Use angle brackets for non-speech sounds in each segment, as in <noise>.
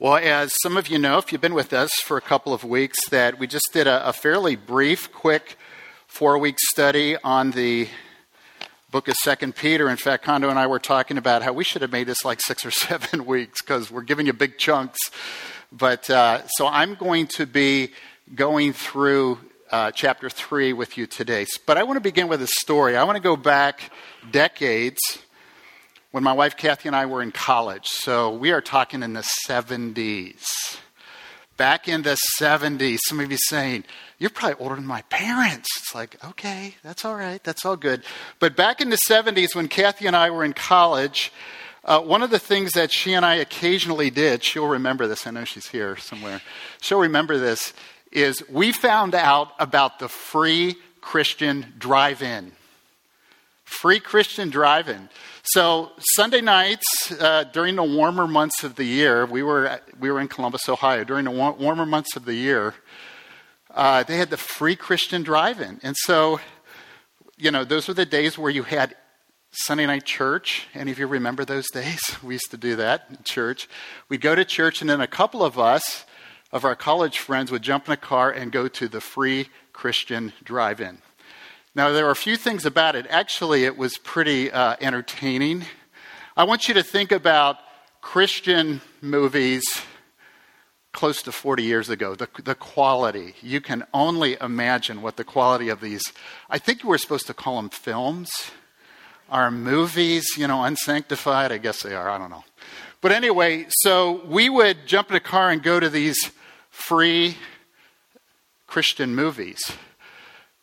Well, as some of you know, if you've been with us for a couple of weeks, that we just did a, a fairly brief, quick four week study on the book of Second Peter. In fact, Kondo and I were talking about how we should have made this like six or <laughs> seven weeks because we're giving you big chunks. But uh, so I'm going to be going through uh, chapter three with you today. But I want to begin with a story. I want to go back decades when my wife Kathy and I were in college. So we are talking in the 70s. Back in the 70s, some of you saying, You're probably older than my parents. It's like, okay, that's all right, that's all good. But back in the 70s, when Kathy and I were in college, uh, one of the things that she and I occasionally did, she'll remember this, I know she's here somewhere, she'll remember this, is we found out about the free Christian drive in. Free Christian drive in. So Sunday nights uh, during the warmer months of the year, we were we were in Columbus, Ohio. During the war- warmer months of the year, uh, they had the free Christian drive-in, and so you know those were the days where you had Sunday night church. Any of you remember those days? <laughs> We used to do that in church. We'd go to church, and then a couple of us, of our college friends, would jump in a car and go to the free Christian drive-in. Now, there are a few things about it. Actually, it was pretty uh, entertaining. I want you to think about Christian movies close to 40 years ago, the, the quality. You can only imagine what the quality of these, I think were supposed to call them films. Are movies, you know, unsanctified? I guess they are. I don't know. But anyway, so we would jump in a car and go to these free Christian movies.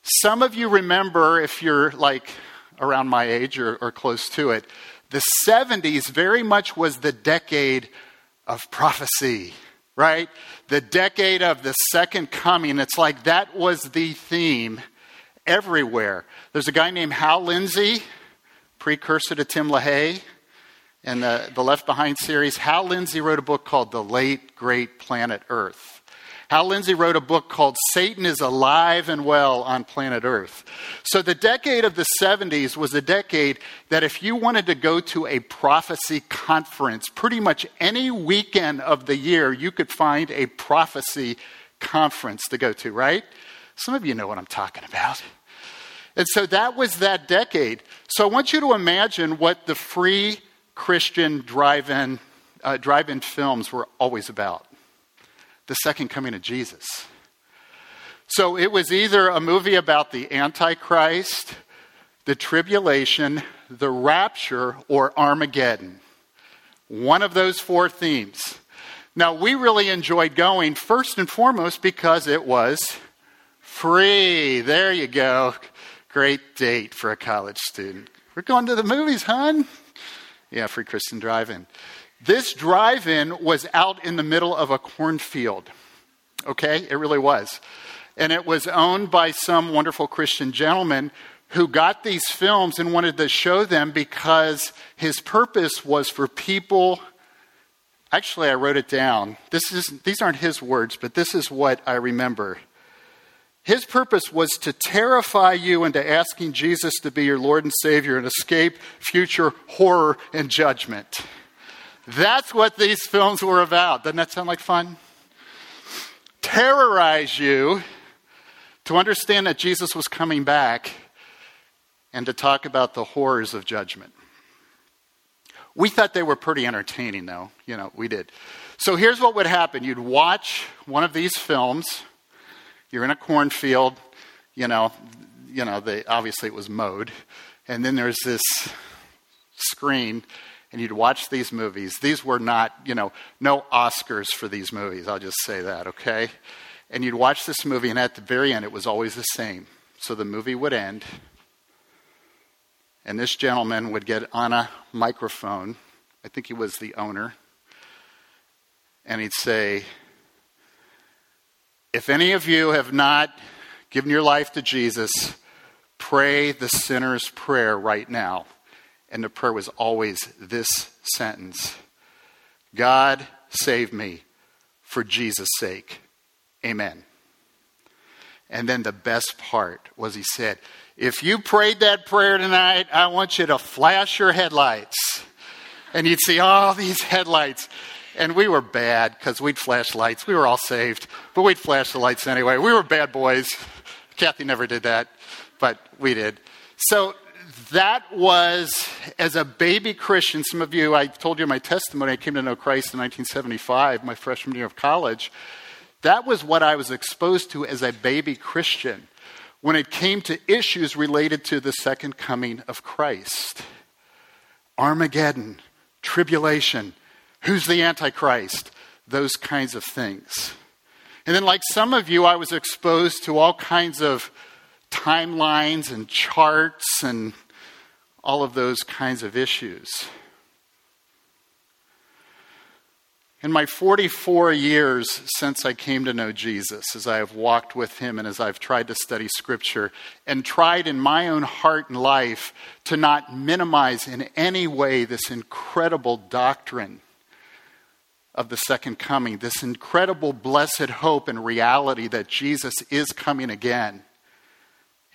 Some of you remember, if you're like around my age or, or close to it, the 70s very much was the decade of prophecy, right? The decade of the second coming. It's like that was the theme everywhere. There's a guy named Hal Lindsey, precursor to Tim LaHaye, in the, the Left Behind series. Hal Lindsey wrote a book called The Late Great Planet Earth. Hal Lindsey wrote a book called Satan is Alive and Well on Planet Earth. So the decade of the 70s was a decade that if you wanted to go to a prophecy conference, pretty much any weekend of the year, you could find a prophecy conference to go to, right? Some of you know what I'm talking about. And so that was that decade. So I want you to imagine what the free Christian drive in uh, drive in films were always about the second coming of Jesus. So it was either a movie about the Antichrist, the tribulation, the rapture, or Armageddon. One of those four themes. Now, we really enjoyed going, first and foremost, because it was free. There you go. Great date for a college student. We're going to the movies, hon. Yeah, free Christian drive in. This drive in was out in the middle of a cornfield. Okay? It really was. And it was owned by some wonderful Christian gentleman who got these films and wanted to show them because his purpose was for people. Actually, I wrote it down. This is, these aren't his words, but this is what I remember. His purpose was to terrify you into asking Jesus to be your Lord and Savior and escape future horror and judgment. That's what these films were about. Doesn't that sound like fun? Terrorize you to understand that Jesus was coming back and to talk about the horrors of judgment. We thought they were pretty entertaining, though. You know, we did. So here's what would happen you'd watch one of these films. You're in a cornfield. You know, you know, they, obviously it was mowed. And then there's this screen and you'd watch these movies. These were not, you know, no Oscars for these movies. I'll just say that, okay? And you'd watch this movie, and at the very end, it was always the same. So the movie would end, and this gentleman would get on a microphone. I think he was the owner. And he'd say, If any of you have not given your life to Jesus, pray the sinner's prayer right now. And the prayer was always this sentence God, save me for Jesus' sake. Amen. And then the best part was he said, If you prayed that prayer tonight, I want you to flash your headlights. And you'd see all these headlights. And we were bad because we'd flash lights. We were all saved, but we'd flash the lights anyway. We were bad boys. Kathy never did that, but we did. So that was, as a baby Christian, some of you, I told you my testimony, I came to know Christ in 1975, my freshman year of college. That was what I was exposed to as a baby Christian when it came to issues related to the second coming of Christ. Armageddon, tribulation, who's the Antichrist, those kinds of things. And then, like some of you, I was exposed to all kinds of timelines and charts and all of those kinds of issues. In my 44 years since I came to know Jesus, as I have walked with him and as I've tried to study Scripture, and tried in my own heart and life to not minimize in any way this incredible doctrine of the second coming, this incredible blessed hope and reality that Jesus is coming again,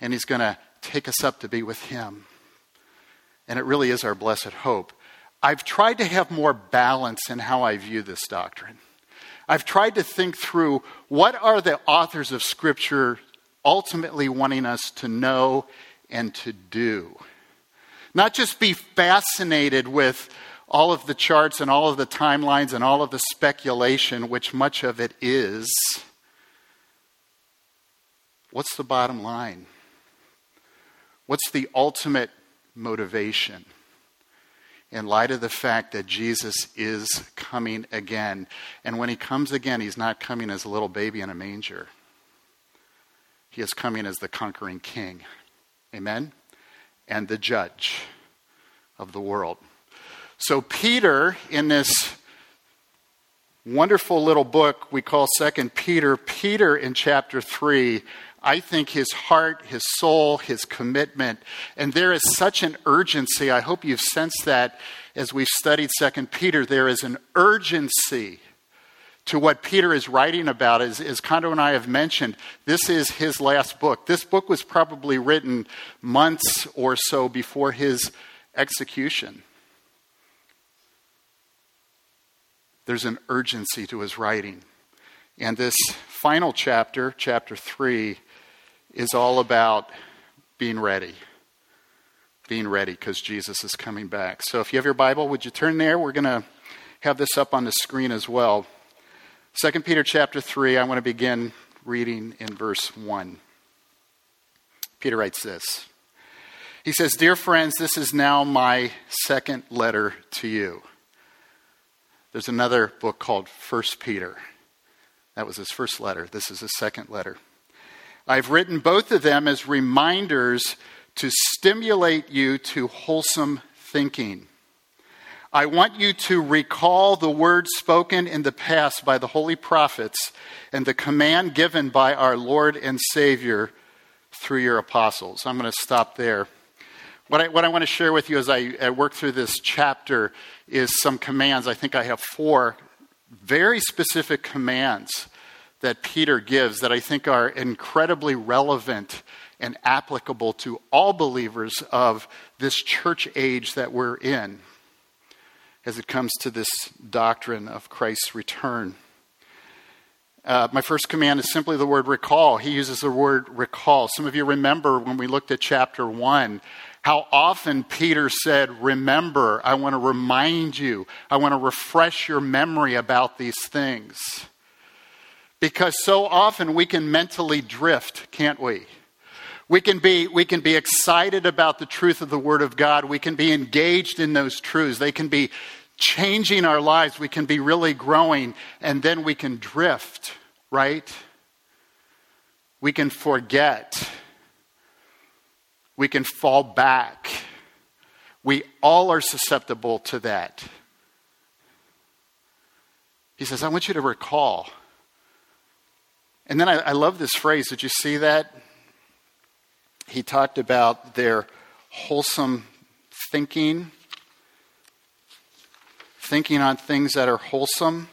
and he's going to take us up to be with him. And it really is our blessed hope. I've tried to have more balance in how I view this doctrine. I've tried to think through what are the authors of Scripture ultimately wanting us to know and to do. Not just be fascinated with all of the charts and all of the timelines and all of the speculation, which much of it is. What's the bottom line? What's the ultimate motivation? in light of the fact that Jesus is coming again. And when he comes again, he's not coming as a little baby in a manger, he is coming as the conquering king. Amen? And the judge of the world. So, Peter, in this wonderful little book we call Second Peter, Peter in chapter 3 I think his heart, his soul, his commitment, and there is such an urgency. I hope you've sensed that as we've studied Second Peter. There is an urgency to what Peter is writing about. As, as Kondo and I have mentioned, this is his last book. This book was probably written months or so before his execution. There's an urgency to his writing. And this final chapter, chapter 3, is all about being ready. Being ready because Jesus is coming back. So if you have your Bible, would you turn there? We're going to have this up on the screen as well. 2 Peter chapter 3, I want to begin reading in verse 1. Peter writes this. He says, Dear friends, this is now my second letter to you. There's another book called 1 Peter. That was his first letter. This is his second letter. I've written both of them as reminders to stimulate you to wholesome thinking. I want you to recall the words spoken in the past by the holy prophets and the command given by our Lord and Savior through your apostles. I'm going to stop there. What I, what I want to share with you as I, I work through this chapter is some commands. I think I have four very specific commands that Peter gives that I think are incredibly relevant and applicable to all believers of this church age that we're in as it comes to this doctrine of Christ's return. Uh, my first command is simply the word recall. He uses the word recall. Some of you remember when we looked at chapter 1 how often Peter said, Remember, I want to remind you, I want to refresh your memory about these things. Because so often we can mentally drift, can't we? We can, be, we can be excited about the truth of the Word of God. We can be engaged in those truths. They can be changing our lives. We can be really growing, and then we can drift, right? We can forget. We can fall back. We all are susceptible to that. He says, I want you to recall and then I, I love this phrase. Did you see that? He talked about their wholesome thinking, thinking on things that are wholesome.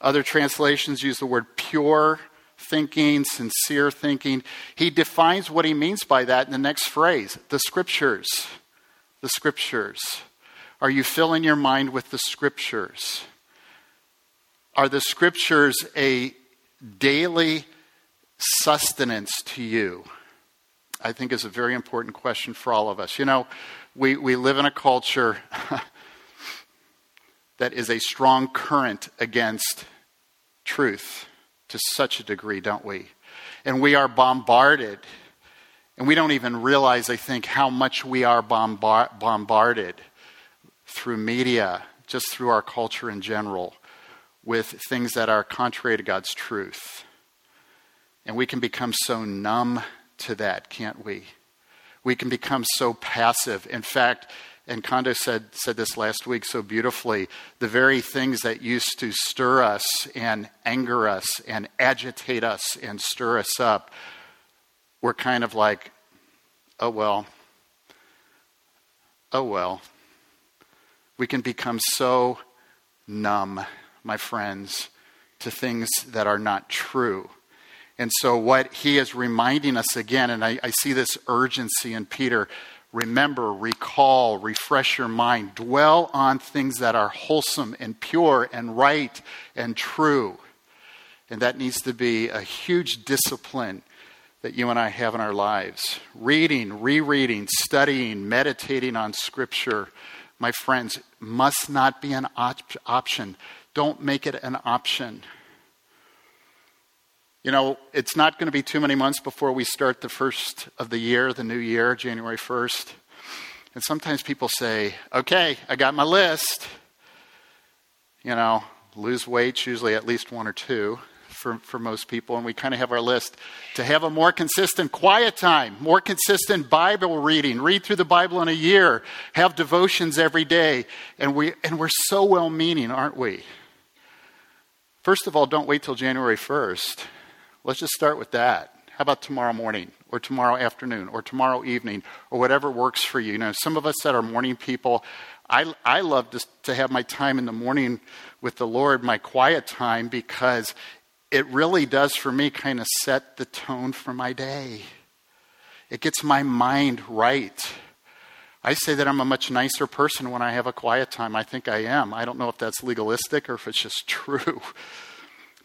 Other translations use the word pure thinking, sincere thinking. He defines what he means by that in the next phrase the scriptures. The scriptures. Are you filling your mind with the scriptures? Are the scriptures a daily sustenance to you? I think is a very important question for all of us. You know, we, we live in a culture <laughs> that is a strong current against truth to such a degree, don't we? And we are bombarded. And we don't even realize, I think, how much we are bombard- bombarded through media, just through our culture in general, with things that are contrary to God's truth. And we can become so numb to that, can't we? We can become so passive. In fact, and Kondo said, said this last week so beautifully the very things that used to stir us and anger us and agitate us and stir us up were kind of like, oh well, oh well. We can become so numb, my friends, to things that are not true. And so, what he is reminding us again, and I, I see this urgency in Peter remember, recall, refresh your mind, dwell on things that are wholesome and pure and right and true. And that needs to be a huge discipline that you and I have in our lives. Reading, rereading, studying, meditating on Scripture, my friends, must not be an op- option. Don't make it an option. You know, it's not going to be too many months before we start the first of the year, the new year, January 1st. And sometimes people say, okay, I got my list. You know, lose weight, usually at least one or two for, for most people. And we kind of have our list to have a more consistent quiet time, more consistent Bible reading, read through the Bible in a year, have devotions every day. And, we, and we're so well meaning, aren't we? First of all, don't wait till January 1st Let's just start with that. How about tomorrow morning or tomorrow afternoon or tomorrow evening or whatever works for you? You know, some of us that are morning people, I, I love to, to have my time in the morning with the Lord, my quiet time, because it really does for me kind of set the tone for my day. It gets my mind right. I say that I'm a much nicer person when I have a quiet time. I think I am. I don't know if that's legalistic or if it's just <laughs> true.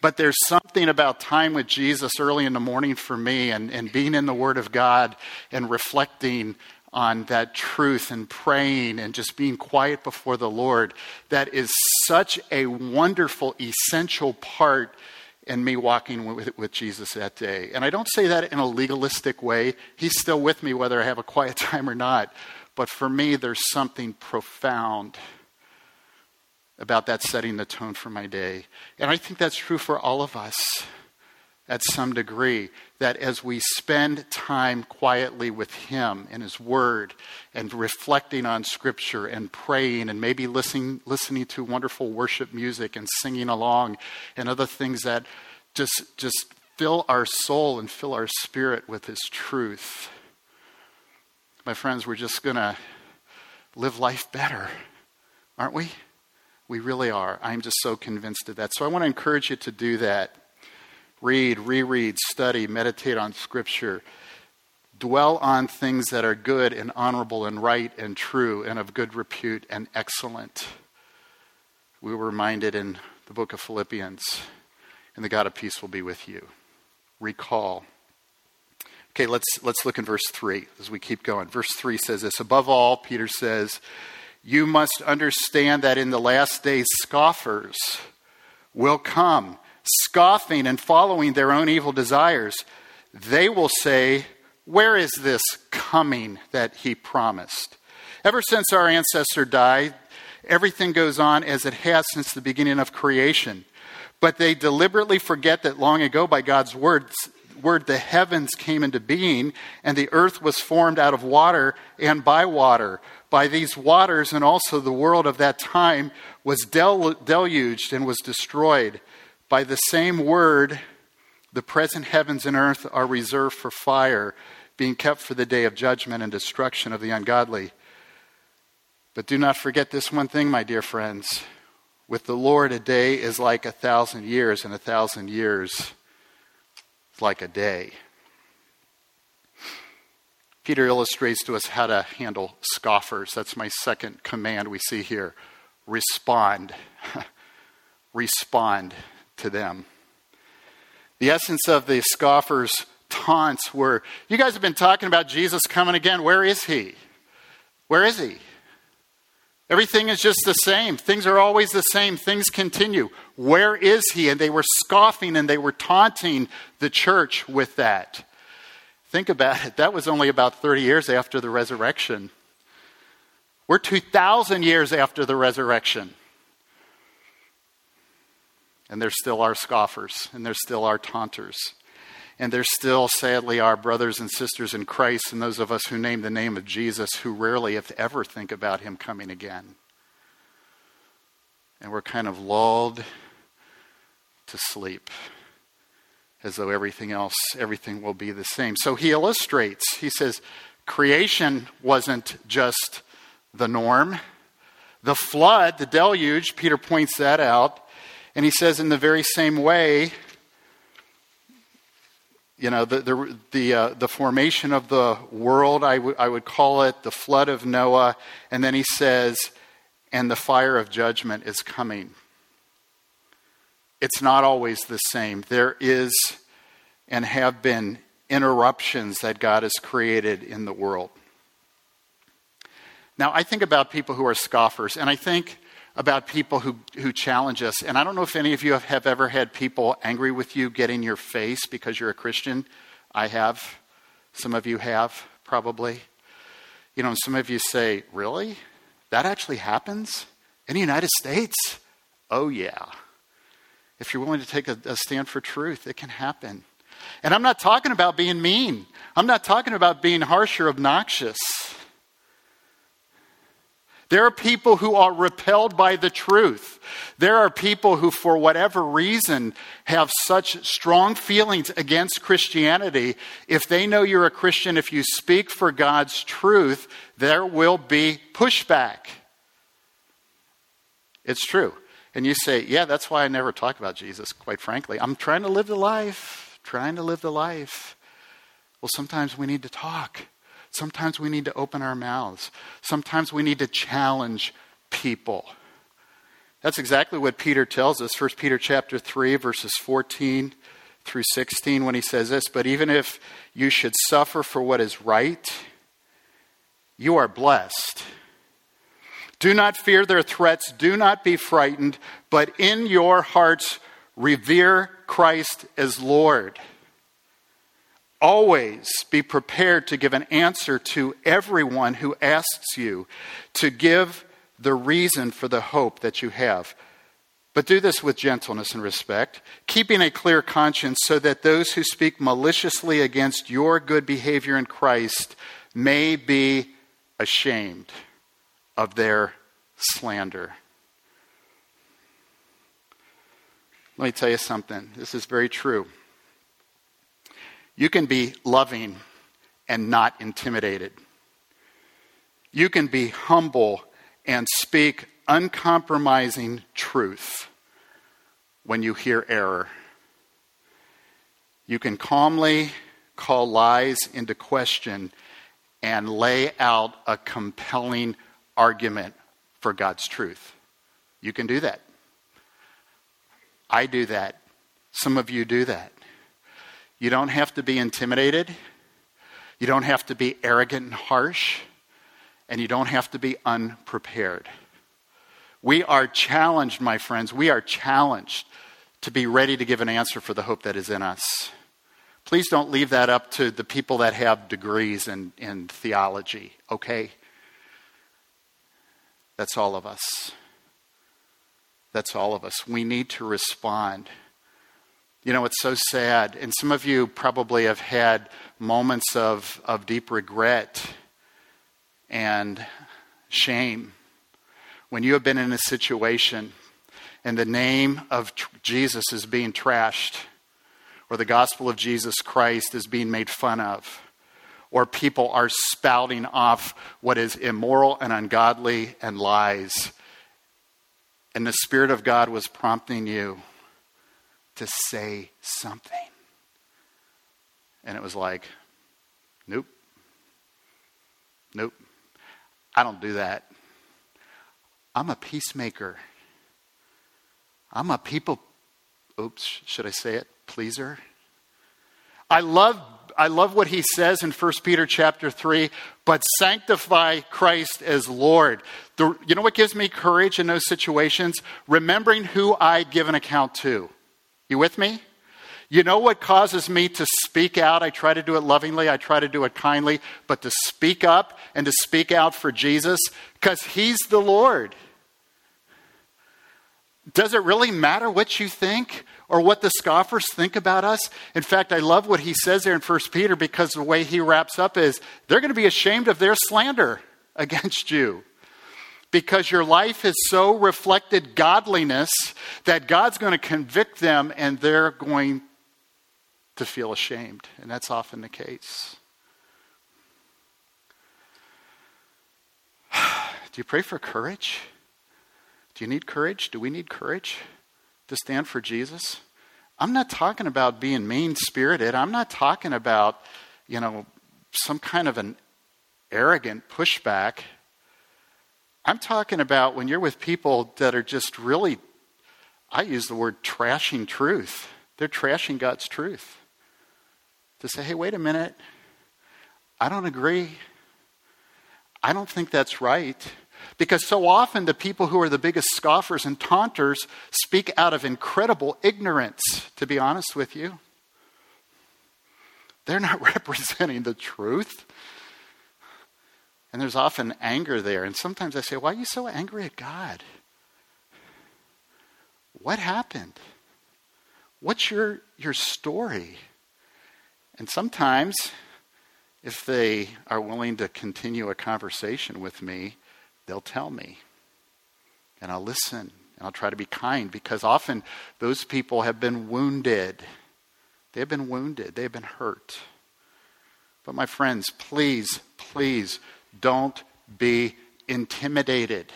But there's something about time with Jesus early in the morning for me and, and being in the Word of God and reflecting on that truth and praying and just being quiet before the Lord that is such a wonderful, essential part in me walking with, with Jesus that day. And I don't say that in a legalistic way. He's still with me whether I have a quiet <laughs> time or not. But for me, there's something profound about that setting the tone for my day. And I think that's true for all of us at some degree, that as we spend time quietly with Him and His Word and reflecting on Scripture and praying and maybe listening, listening to wonderful worship music and singing along and other things that just, just fill our soul and fill our spirit with His truth. My friends, we're just going to live life better, aren't we? We really are. I'm just so convinced of that. So I want to encourage you to do that. Read, reread, study, meditate on Scripture. Dwell on things that are good and honorable and right and true and of good repute and excellent. We were reminded in the book of Philippians, and the God of peace will be with you. Recall. Okay, let's, let's look in verse 3 as we keep going. Verse 3 says this Above all, Peter says, you must understand that in the last days, scoffers will come, scoffing and following their own evil desires. They will say, Where is this coming that he promised? Ever since our ancestor died, everything goes on as it has since the beginning of creation. But they deliberately forget that long ago, by God's words, word, the heavens came into being, and the earth was formed out of water and by water by these waters, and also the world of that time was del- deluged and was destroyed. By the same word, the present heavens and earth are reserved for fire, being kept for the day of judgment and destruction of the ungodly. But do not forget this one thing, my dear friends. With the Lord, a day is like a thousand years, and a thousand years like a day. Peter illustrates to us how to handle scoffers. That's my second command we see here. Respond. <laughs> respond to them. The essence of the scoffers' taunts were you guys have been talking about Jesus coming again. Where is he? Where is he? Everything is just the same. Things are always the same. Things continue. Where is he? And they were scoffing and they were taunting the church with that. Think about it. That was only about 30 years after the resurrection. We're 2,000 years after the resurrection. And there still are scoffers, and there still are taunters. And there still, sadly, are brothers and sisters in Christ and those of us who name the name of Jesus who rarely, if ever, think about him coming again. And we're kind of lulled to sleep as though everything else, everything will be the same. So he illustrates, he says, creation wasn't just the norm. The flood, the deluge, Peter points that out. And he says, in the very same way, you know, the, the, the, uh, the formation of the world, I, w- I would call it the flood of Noah. And then he says, and the fire of judgment is coming. It's not always the same. There is and have been interruptions that God has created in the world. Now, I think about people who are scoffers, and I think about people who, who challenge us. And I don't know if any of you have, have ever had people angry with you get in your face because you're a Christian. I have. Some of you have, probably. You know, some of you say, Really? That actually happens in the United States? Oh, yeah. If you're willing to take a, a stand for truth, it can happen. And I'm not talking about being mean, I'm not talking about being harsh or obnoxious. There are people who are repelled by the truth. There are people who, for whatever reason, have such strong feelings against Christianity. If they know you're a Christian, if you speak for God's truth, there will be pushback. It's true. And you say, Yeah, that's why I never talk about Jesus, quite frankly. I'm trying to live the life, trying to live the life. Well, sometimes we need to talk. Sometimes we need to open our mouths. Sometimes we need to challenge people. That's exactly what Peter tells us. 1 Peter chapter 3 verses 14 through 16 when he says this, but even if you should suffer for what is right, you are blessed. Do not fear their threats, do not be frightened, but in your hearts revere Christ as Lord. Always be prepared to give an answer to everyone who asks you to give the reason for the hope that you have. But do this with gentleness and respect, keeping a clear conscience so that those who speak maliciously against your good behavior in Christ may be ashamed of their slander. Let me tell you something. This is very true. You can be loving and not intimidated. You can be humble and speak uncompromising truth when you hear error. You can calmly call lies into question and lay out a compelling argument for God's truth. You can do that. I do that. Some of you do that. You don't have to be intimidated. You don't have to be arrogant and harsh. And you don't have to be unprepared. We are challenged, my friends, we are challenged to be ready to give an answer for the hope that is in us. Please don't leave that up to the people that have degrees in, in theology, okay? That's all of us. That's all of us. We need to respond you know, it's so sad. And some of you probably have had moments of, of deep regret and shame when you have been in a situation and the name of tr- Jesus is being trashed, or the gospel of Jesus Christ is being made fun of, or people are spouting off what is immoral and ungodly and lies. And the Spirit of God was prompting you to say something. And it was like, nope. Nope. I don't do that. I'm a peacemaker. I'm a people, oops, should I say it, pleaser? I love, I love what he says in 1 Peter chapter 3, but sanctify Christ as Lord. The, you know what gives me courage in those situations? Remembering who I give an account to. You with me? You know what causes me to speak out? I try to do it lovingly, I try to do it kindly, but to speak up and to speak out for Jesus because He's the Lord. Does it really matter what you think or what the scoffers think about us? In fact, I love what he says there in 1 Peter because the way he wraps up is they're going to be ashamed of their slander <laughs> against you because your life has so reflected godliness that God's going to convict them and they're going to feel ashamed. And that's often the case. <sighs> Do you pray for courage? Do you need courage? Do we need courage to stand for Jesus? I'm not talking about being mean spirited. I'm not talking about, you know, some kind of an arrogant pushback. I'm talking about when you're with people that are just really, I use the word trashing truth. They're trashing God's truth to say, hey, wait a minute. I don't agree. I don't think that's right. Because so often the people who are the biggest scoffers and taunters speak out of incredible ignorance, to be honest with you. They're not <laughs> representing the truth. And there's often anger there. And sometimes I say, Why are you so angry at God? What happened? What's your, your story? And sometimes, if they are willing to continue a conversation with me, they'll tell me. And I'll listen and I'll try to be kind because often those people have been wounded. They've been wounded, they've been hurt. But my friends, please, please don't be intimidated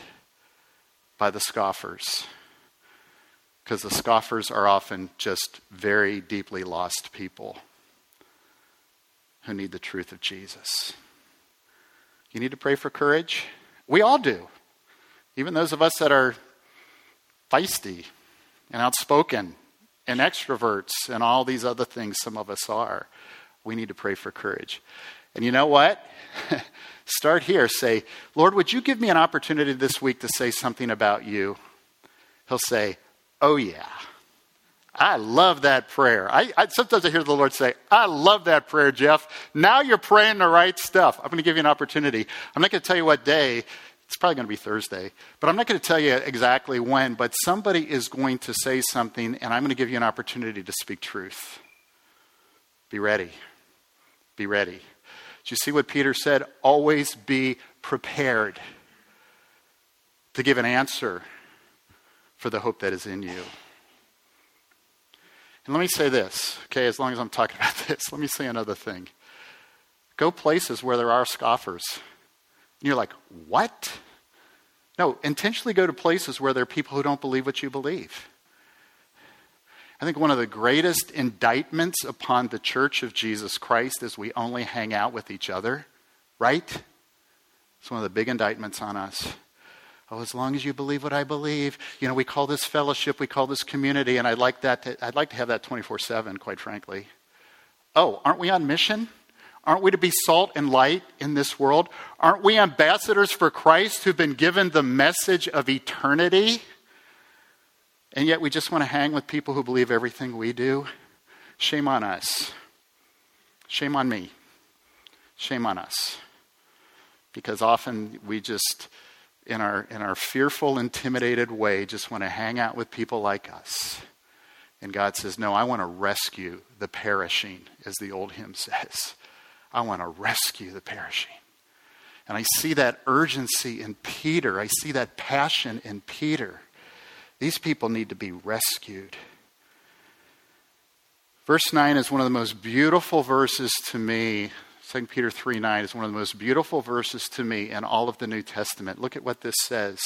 by the scoffers. Because the scoffers are often just very deeply lost people who need the truth of Jesus. You need to pray for courage? We all do. Even those of us that are feisty and outspoken and extroverts and all these other things some of us are. We need to pray for courage. And you know what? <laughs> Start here. Say, Lord, would you give me an opportunity this week to say something about you? He'll say, Oh, yeah. I love that prayer. I, I, sometimes I hear the Lord say, I love that prayer, Jeff. Now you're praying the right stuff. I'm going to give you an opportunity. I'm not going to tell you what day. It's probably going to be Thursday, but I'm not going to tell you exactly when. But somebody is going to say something, and I'm going to give you an opportunity to speak truth. Be ready. Be ready. Did you see what Peter said? Always be prepared to give an answer for the hope that is in you. And let me say this, okay, as long as I'm talking <laughs> about this, let me say another thing. Go places where there are scoffers. And you're like, what? No, intentionally go to places where there are people who don't believe what you believe. I think one of the greatest indictments upon the church of Jesus Christ is we only hang out with each other, right? It's one of the big indictments on us. Oh, as long as you believe what I believe, you know, we call this fellowship, we call this community, and I'd like that. To, I'd like to have that 24 7, quite frankly. Oh, aren't we on mission? Aren't we to be salt and light in this world? Aren't we ambassadors for Christ who've been given the message of eternity? And yet we just want to hang with people who believe everything we do? Shame on us. Shame on me. Shame on us. Because often we just in our, in our fearful, intimidated way, just want to hang out with people like us. And God says, No, I want to rescue the perishing, as the old hymn <laughs> says. I want to rescue the perishing. And I see that urgency in Peter. I see that passion in Peter. These people need to be rescued. Verse 9 is one of the most beautiful verses to me 2 Peter 3 9 is one of the most beautiful verses to me in all of the New Testament. Look at what this says.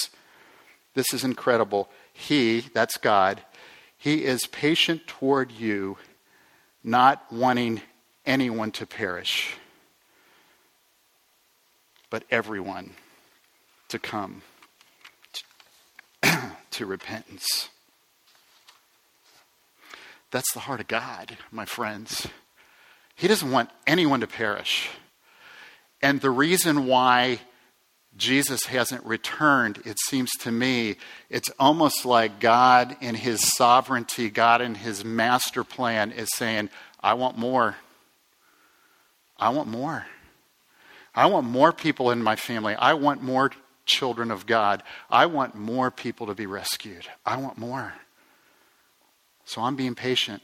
This is incredible. He, that's God, He is patient toward you, not wanting anyone to perish, but everyone to come to, repentance. That's the heart of God, my friends. He doesn't want anyone to perish. And the reason why Jesus hasn't returned, it seems to me, it's almost like God in his sovereignty, God in his master plan is saying, I want more. I want more. I want more people in my family. I want more children of God. I want more people to be rescued. I want more. So I'm being patient.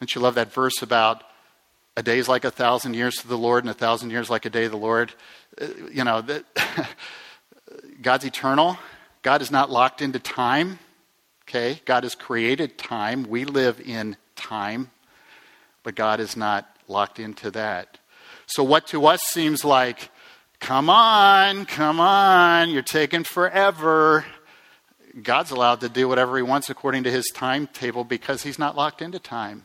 Don't you love that verse about a day is like a thousand years to the Lord and a thousand years like a day of the Lord? Uh, you know, that <laughs> God's eternal. God is not locked into time. Okay? God has created time. We live in time, but God is not locked into that. So, what to us seems like, come on, come on, you're taking forever. God's allowed to do whatever he wants according to his timetable because he's not locked into time.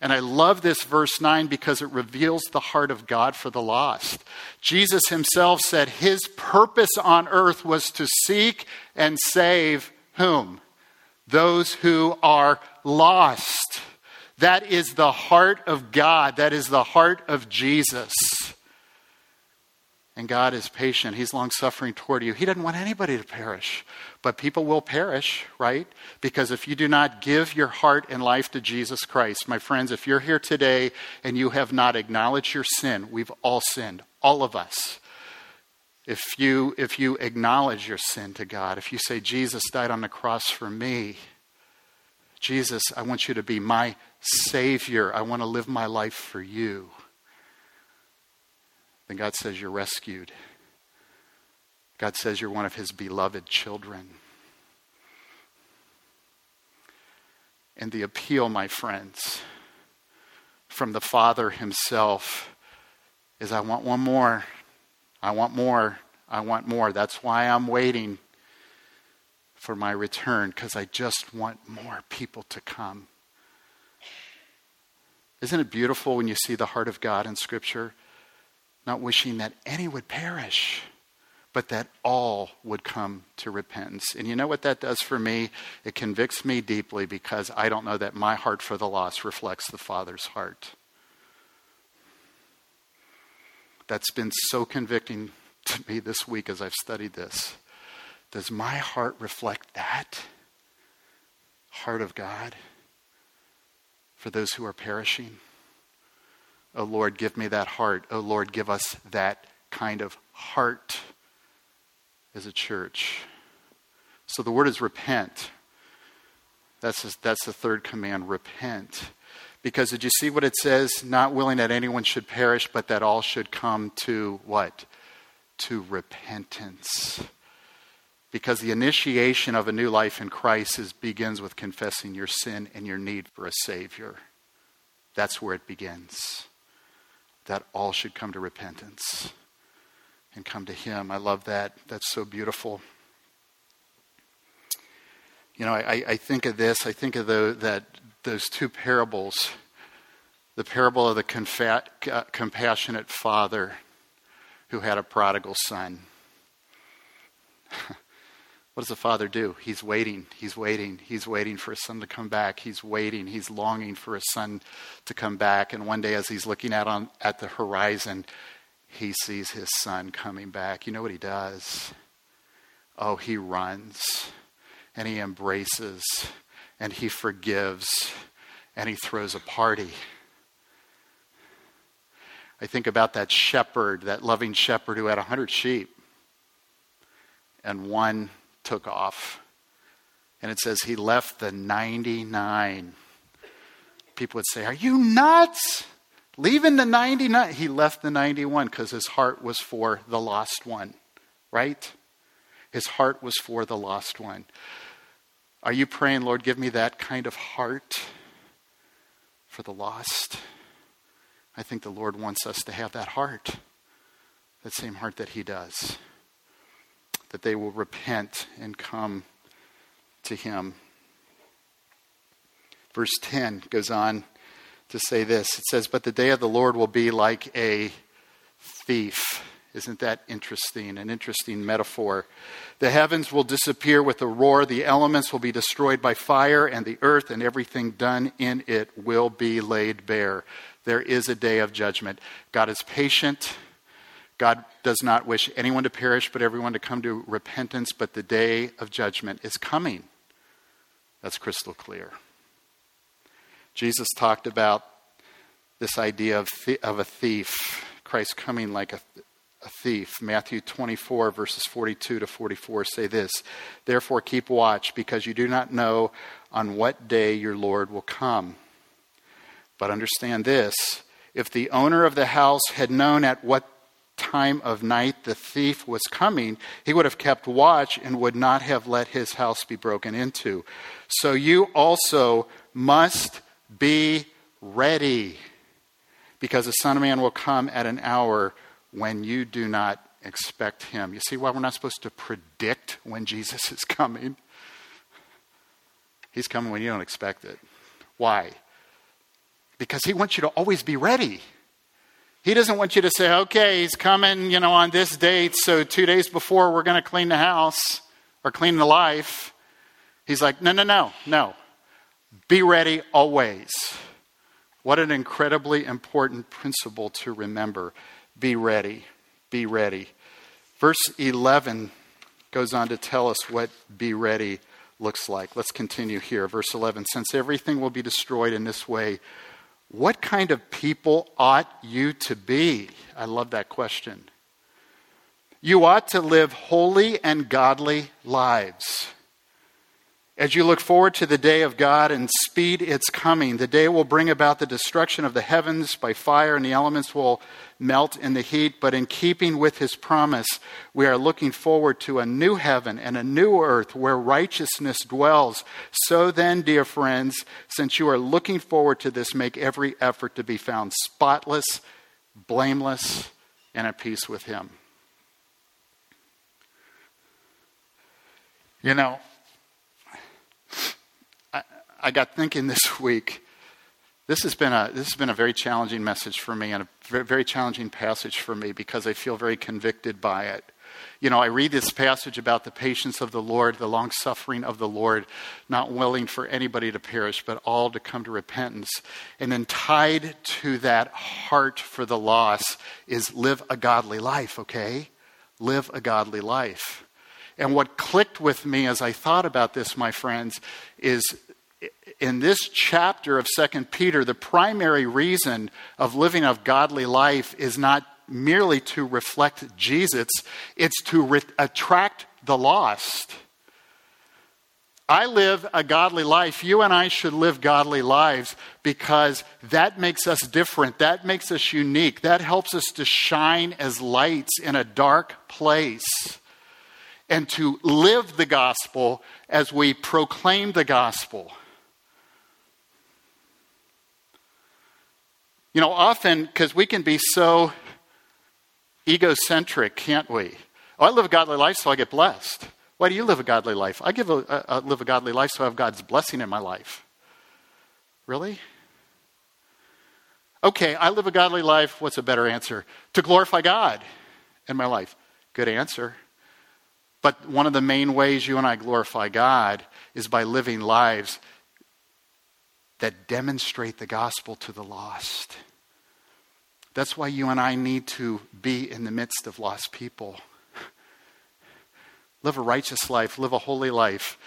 And I love this verse 9 because it reveals the heart of God for the lost. Jesus himself said his purpose on earth was to seek and save whom? Those who are lost. That is the heart of God. That is the heart of Jesus. And God is patient. He's long suffering toward you. He doesn't want anybody to perish. But people will perish, right? Because if you do not give your heart and life to Jesus Christ, my friends, if you're here today and you have not acknowledged your sin, we've all sinned, all of us. If you, if you acknowledge your sin to God, if you say, Jesus died on the cross for me, Jesus, I want you to be my Savior. I want to live my life for you. Then God says you're rescued. God says you're one of His beloved children. And the appeal, my friends, from the Father Himself is I want one more. I want more. I want more. That's why I'm waiting for my return because I just want more people to come. Isn't it beautiful when you see the heart of God in Scripture? Not wishing that any would perish, but that all would come to repentance. And you know what that does for me? It convicts me deeply because I don't know that my heart for the lost reflects the Father's heart. That's been so convicting to me this week as I've studied this. Does my heart reflect that? Heart of God for those who are perishing? Oh Lord, give me that heart. Oh Lord, give us that kind of heart as a church. So the word is repent. That's, that's the third command repent. Because did you see what it says? Not willing that anyone should perish, but that all should come to what? To repentance. Because the initiation of a new life in Christ is, begins with confessing your sin and your need for a Savior. That's where it begins. That all should come to repentance and come to Him. I love that. That's so beautiful. You know, I, I think of this, I think of the, that those two parables the parable of the confa- uh, compassionate father who had a prodigal son. What does the father do? He's waiting, he's waiting, he's waiting for his son to come back. He's waiting, he's longing for his son to come back. And one day, as he's looking out on, at the horizon, he sees his son coming back. You know what he does? Oh, he runs and he embraces and he forgives and he throws a party. I think about that shepherd, that loving shepherd who had a hundred sheep, and one took off. And it says he left the 99. People would say, Are you nuts? Leaving the 99. He left the 91 because his heart was for the lost one, right? His heart was for the lost one. Are you praying, Lord, give me that kind of heart for the lost? I think the Lord wants us to have that heart, that same heart that He does that they will repent and come to him. Verse 10 goes on to say this it says, But the day of the Lord will be like a thief Isn't that interesting? An interesting metaphor. The heavens will disappear with a roar, the elements will be destroyed by fire, and the earth and everything done in it will be laid bare. There is a day of judgment. God is patient. God does not wish anyone to perish, but everyone to come to repentance, but the day of judgment is coming. That's crystal clear. Jesus talked about this idea of, th- of a thief, Christ coming like a, a thief. Matthew 24, verses 42 to 44 say this Therefore, keep watch, because you do not know on what day your Lord will come. But understand this if the owner of the house had known at what time of night the thief was coming, he would have kept watch and would not have let his house be broken into. So you also must be ready, because the Son of Man will come at an hour when you do not expect him. You see why we're not supposed to predict when Jesus is coming? He's coming when you don't expect it. Why? Because he wants you to always be ready. He doesn't want you to say, okay, he's coming, you know, on this date, so two days before we're going to clean the house or clean the life. He's like, no, no, no, no. Be ready always. What an incredibly important principle to remember. Be ready. Be ready. Verse 11 goes on to tell us what be ready looks like. Let's continue here. Verse 11 Since everything will be destroyed in this way, what kind of people ought you to be? I love that question. You ought to live holy and godly lives. As you look forward to the day of God and speed its coming, the day will bring about the destruction of the heavens by fire, and the elements will melt in the heat. But in keeping with his promise, we are looking forward to a new heaven and a new earth where righteousness dwells. So then, dear friends, since you are looking forward to this, make every effort to be found spotless, blameless, and at peace with him. You know, I got thinking <laughs> this week. This has been a this has been a very challenging message for me and a very, challenging passage for me because I feel very convicted by it. You know, I read this passage about the patience of the Lord, the long suffering of the Lord, not willing for anybody to perish, but all to come to repentance. And then tied to that heart for the lost is live a godly life, okay? Live a godly life. And what clicked with me as I thought about this, my friends, is in this chapter of Second Peter, the primary reason of living a godly life is not merely to reflect Jesus, it's to re- attract the lost. I live a godly life. You and I should live godly lives because that makes us different. That makes us unique. That helps us to shine as lights in a dark place and to live the gospel as we proclaim the gospel. You know, often, because we can be so egocentric, can't we? Oh, I live a godly life so I get blessed. Why do you live a godly life? I give a, a, a live a godly life so I have God's blessing in my life. Really? Okay, I live a godly life. What's a better answer? To glorify God in my life. Good answer. But one of the main ways you and I glorify God is by living lives that demonstrate the gospel to the lost. That's why you and I need to be in the midst of lost people. Live a righteous life, live a holy life,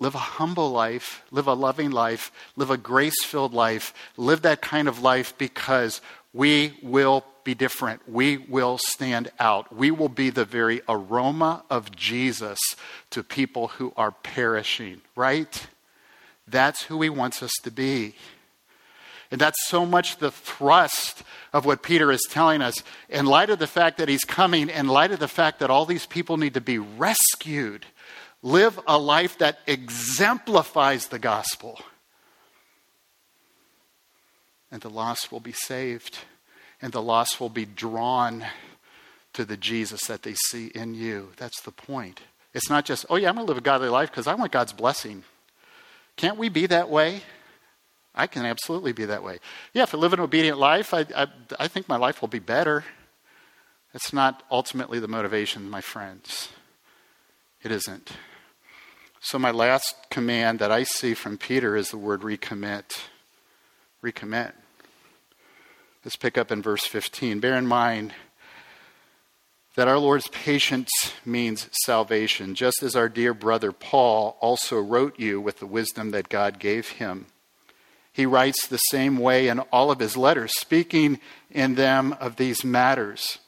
live a humble life, live a loving life, live a grace filled life. Live that kind of life because we will be different. We will stand out. We will be the very aroma of Jesus to people who are perishing, right? That's who he wants us to be. And that's so much the thrust of what Peter is telling us. In light of the fact that he's coming, in light of the fact that all these people need to be rescued, live a life that exemplifies the gospel. And the lost will be saved, and the lost will be drawn to the Jesus that they see in you. That's the point. It's not just, oh, yeah, I'm going to live a godly life because I want God's blessing. Can't we be that way? I can absolutely be that way. Yeah, if I live an obedient life, I, I, I think my life will be better. That's not ultimately the motivation, my friends. It isn't. So, my last command that I see from Peter is the word recommit. Recommit. Let's pick up in verse 15. Bear in mind that our Lord's patience means salvation, just as our dear brother Paul also wrote you with the wisdom that God gave him. He writes the same way in all of his letters, speaking in them of these matters.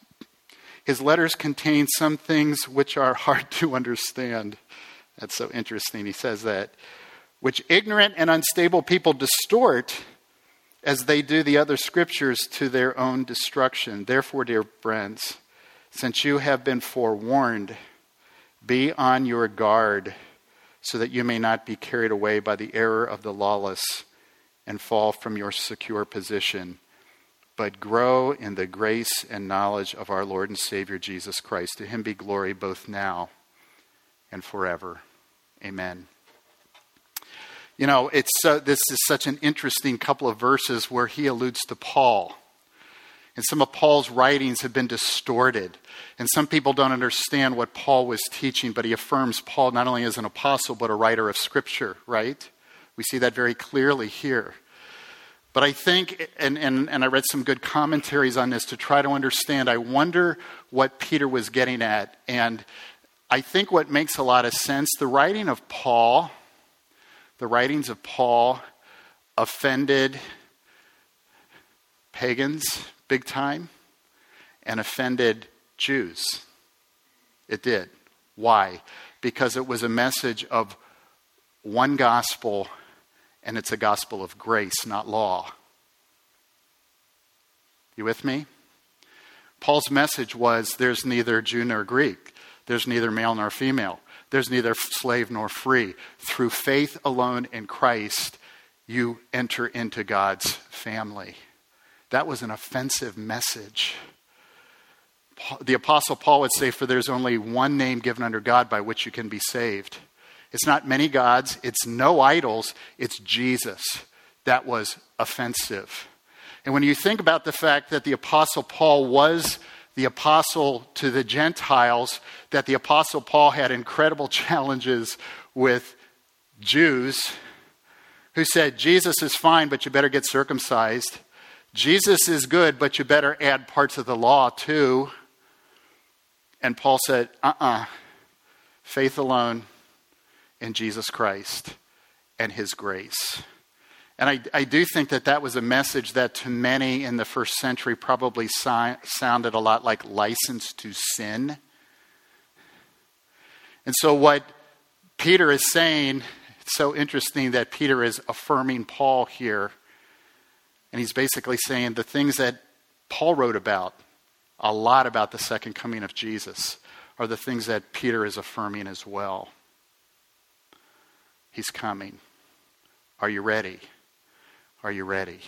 His letters contain some things which are hard to understand. That's so interesting. He says that. Which ignorant and unstable people distort as they do the other scriptures to their own destruction. Therefore, dear friends, since you have been forewarned, be on your guard so that you may not be carried away by the error of the lawless and fall from your secure position, but grow in the grace and knowledge of our Lord and Savior Jesus Christ. To him be glory both now and forever. Amen. You know, it's uh, this is such an interesting couple of verses where he alludes to Paul. And some of Paul's writings have been distorted. And some people don't understand what Paul was teaching, but he affirms Paul not only as an apostle, but a writer of Scripture, right? We see that very clearly here. But I think, and, and, and I read some good commentaries on this to try to understand, I wonder what Peter was getting at. And I think what makes a lot of sense the writing of Paul, the writings of Paul offended pagans big time and offended Jews. It did. Why? Because it was a message of one gospel and it's a gospel of grace, not law. You with me? Paul's message was there's neither Jew nor Greek, there's neither male nor female, there's neither slave nor free. Through faith alone in Christ, you enter into God's family. That was an offensive message. The Apostle Paul would say, For there's only one name given under God by which you can be saved. It's not many gods, it's no idols, it's Jesus. That was offensive. And when you think about the fact that the Apostle Paul was the apostle to the Gentiles, that the Apostle Paul had incredible <laughs> challenges with Jews who said, Jesus is fine, but you better get circumcised. Jesus is good, but you better add parts of the law too. And Paul said, uh uh-uh. uh faith alone, in Jesus Christ and his grace. And I, I, do think that that was a message that to many in the first century probably si- sounded a lot like license to sin. And so, what Peter is saying, it's so interesting that Peter is affirming Paul here. And he's basically saying the things that Paul wrote about, a lot about the second coming of Jesus, are the things that Peter is affirming as well. He's coming. Are you ready? Are you ready?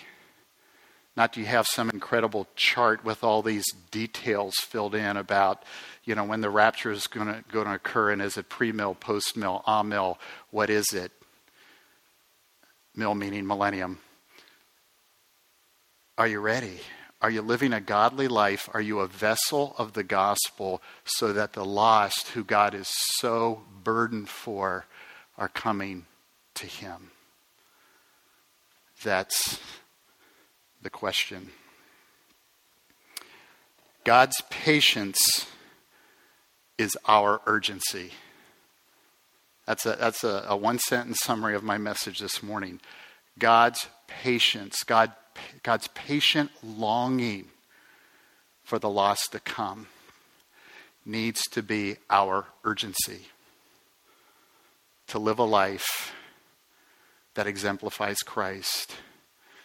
Not do you have some incredible chart with all these details filled in about, you know, when the rapture is going to, occur and is it pre-mill, post-mill, amill, what is it? Mill meaning millennium. Are you ready? Are you living a godly life? Are you a vessel of the gospel so that the lost, who God is so burdened for, are coming to Him? That's the question. God's patience is our urgency. That's a, that's a, a one sentence summary of my message this morning. God's patience, God, God's patient longing for the lost to come needs to be our urgency to live a life that exemplifies Christ,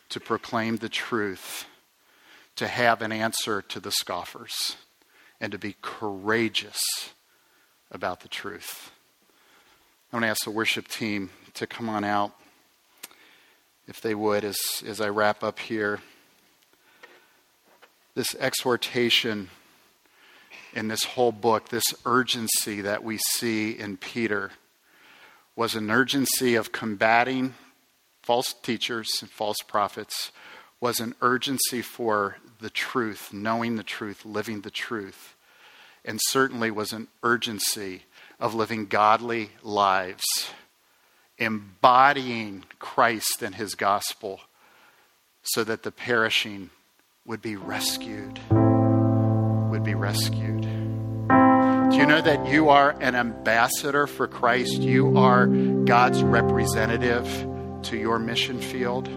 to proclaim the truth, to have an answer to the scoffers, and to be courageous about the truth. I'm going to ask the worship team to come on out, if they would, as, as I wrap up here. This exhortation in this whole book, this urgency that we see in Peter was an urgency of combating false teachers and false prophets, was an urgency for the truth, knowing the truth, living the truth, and certainly was an urgency of living godly lives, embodying Christ and his gospel so that the perishing would be rescued. Would be rescued. Do you know that you are an ambassador for Christ? You are God's representative to your mission field.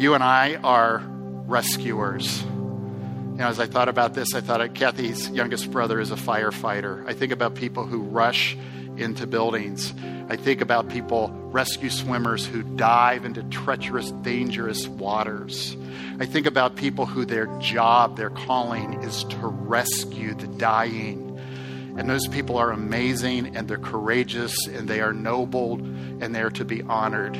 You and I are rescuers. You know, as I thought about this, I thought Kathy's youngest brother is a firefighter. I think about people who rush into buildings. I think about people, rescue swimmers who dive into treacherous, dangerous waters. I think about people who their job, their calling is to rescue the dying. And those people are amazing and they're courageous and they are noble and they are to be honored.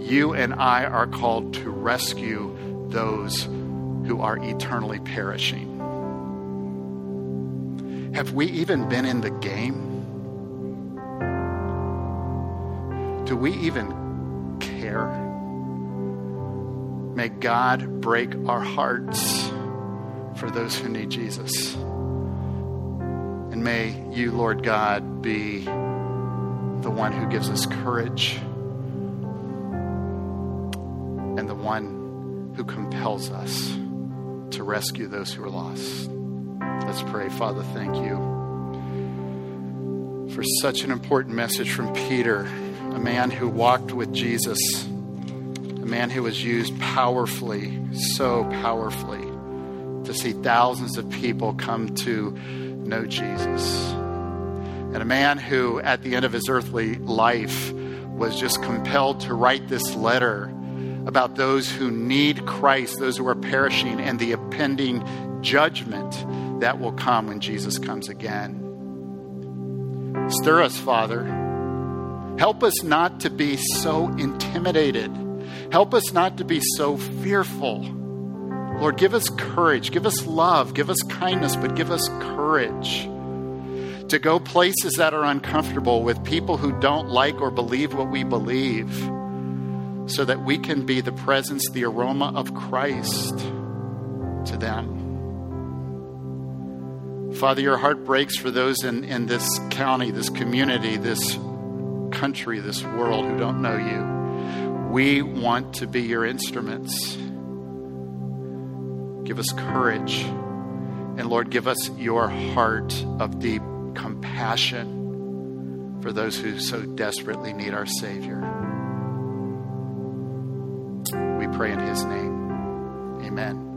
You and I are called to rescue those who are eternally perishing. Have we even been in the game? Do we even care? May God break our hearts for those who need Jesus. And may you, Lord God, be the one who gives us courage and the one who compels us to rescue those who are lost. Let's pray. Father, thank you for such an important message from Peter a man who walked with Jesus, a man who was used powerfully, so powerfully, to see thousands of people come to know Jesus. And a man who, at the end of his earthly life, was just compelled to write this letter about those who need Christ, those who are perishing, and the impending judgment that will come when Jesus comes again. Stir us, Father Help us not to be so intimidated. Help us not to be so fearful. Lord, give us courage, give us love, give us kindness, but give us courage to go places that are uncomfortable with people who don't like or believe what we believe so that we can be the presence, the aroma of Christ to them. Father, your heart breaks for those in, in this county, this community, this country, this world who don't know you. We want to be your instruments. Give us courage. And Lord, give us your heart of deep compassion for those who so desperately need our Savior. We pray in His name. Amen.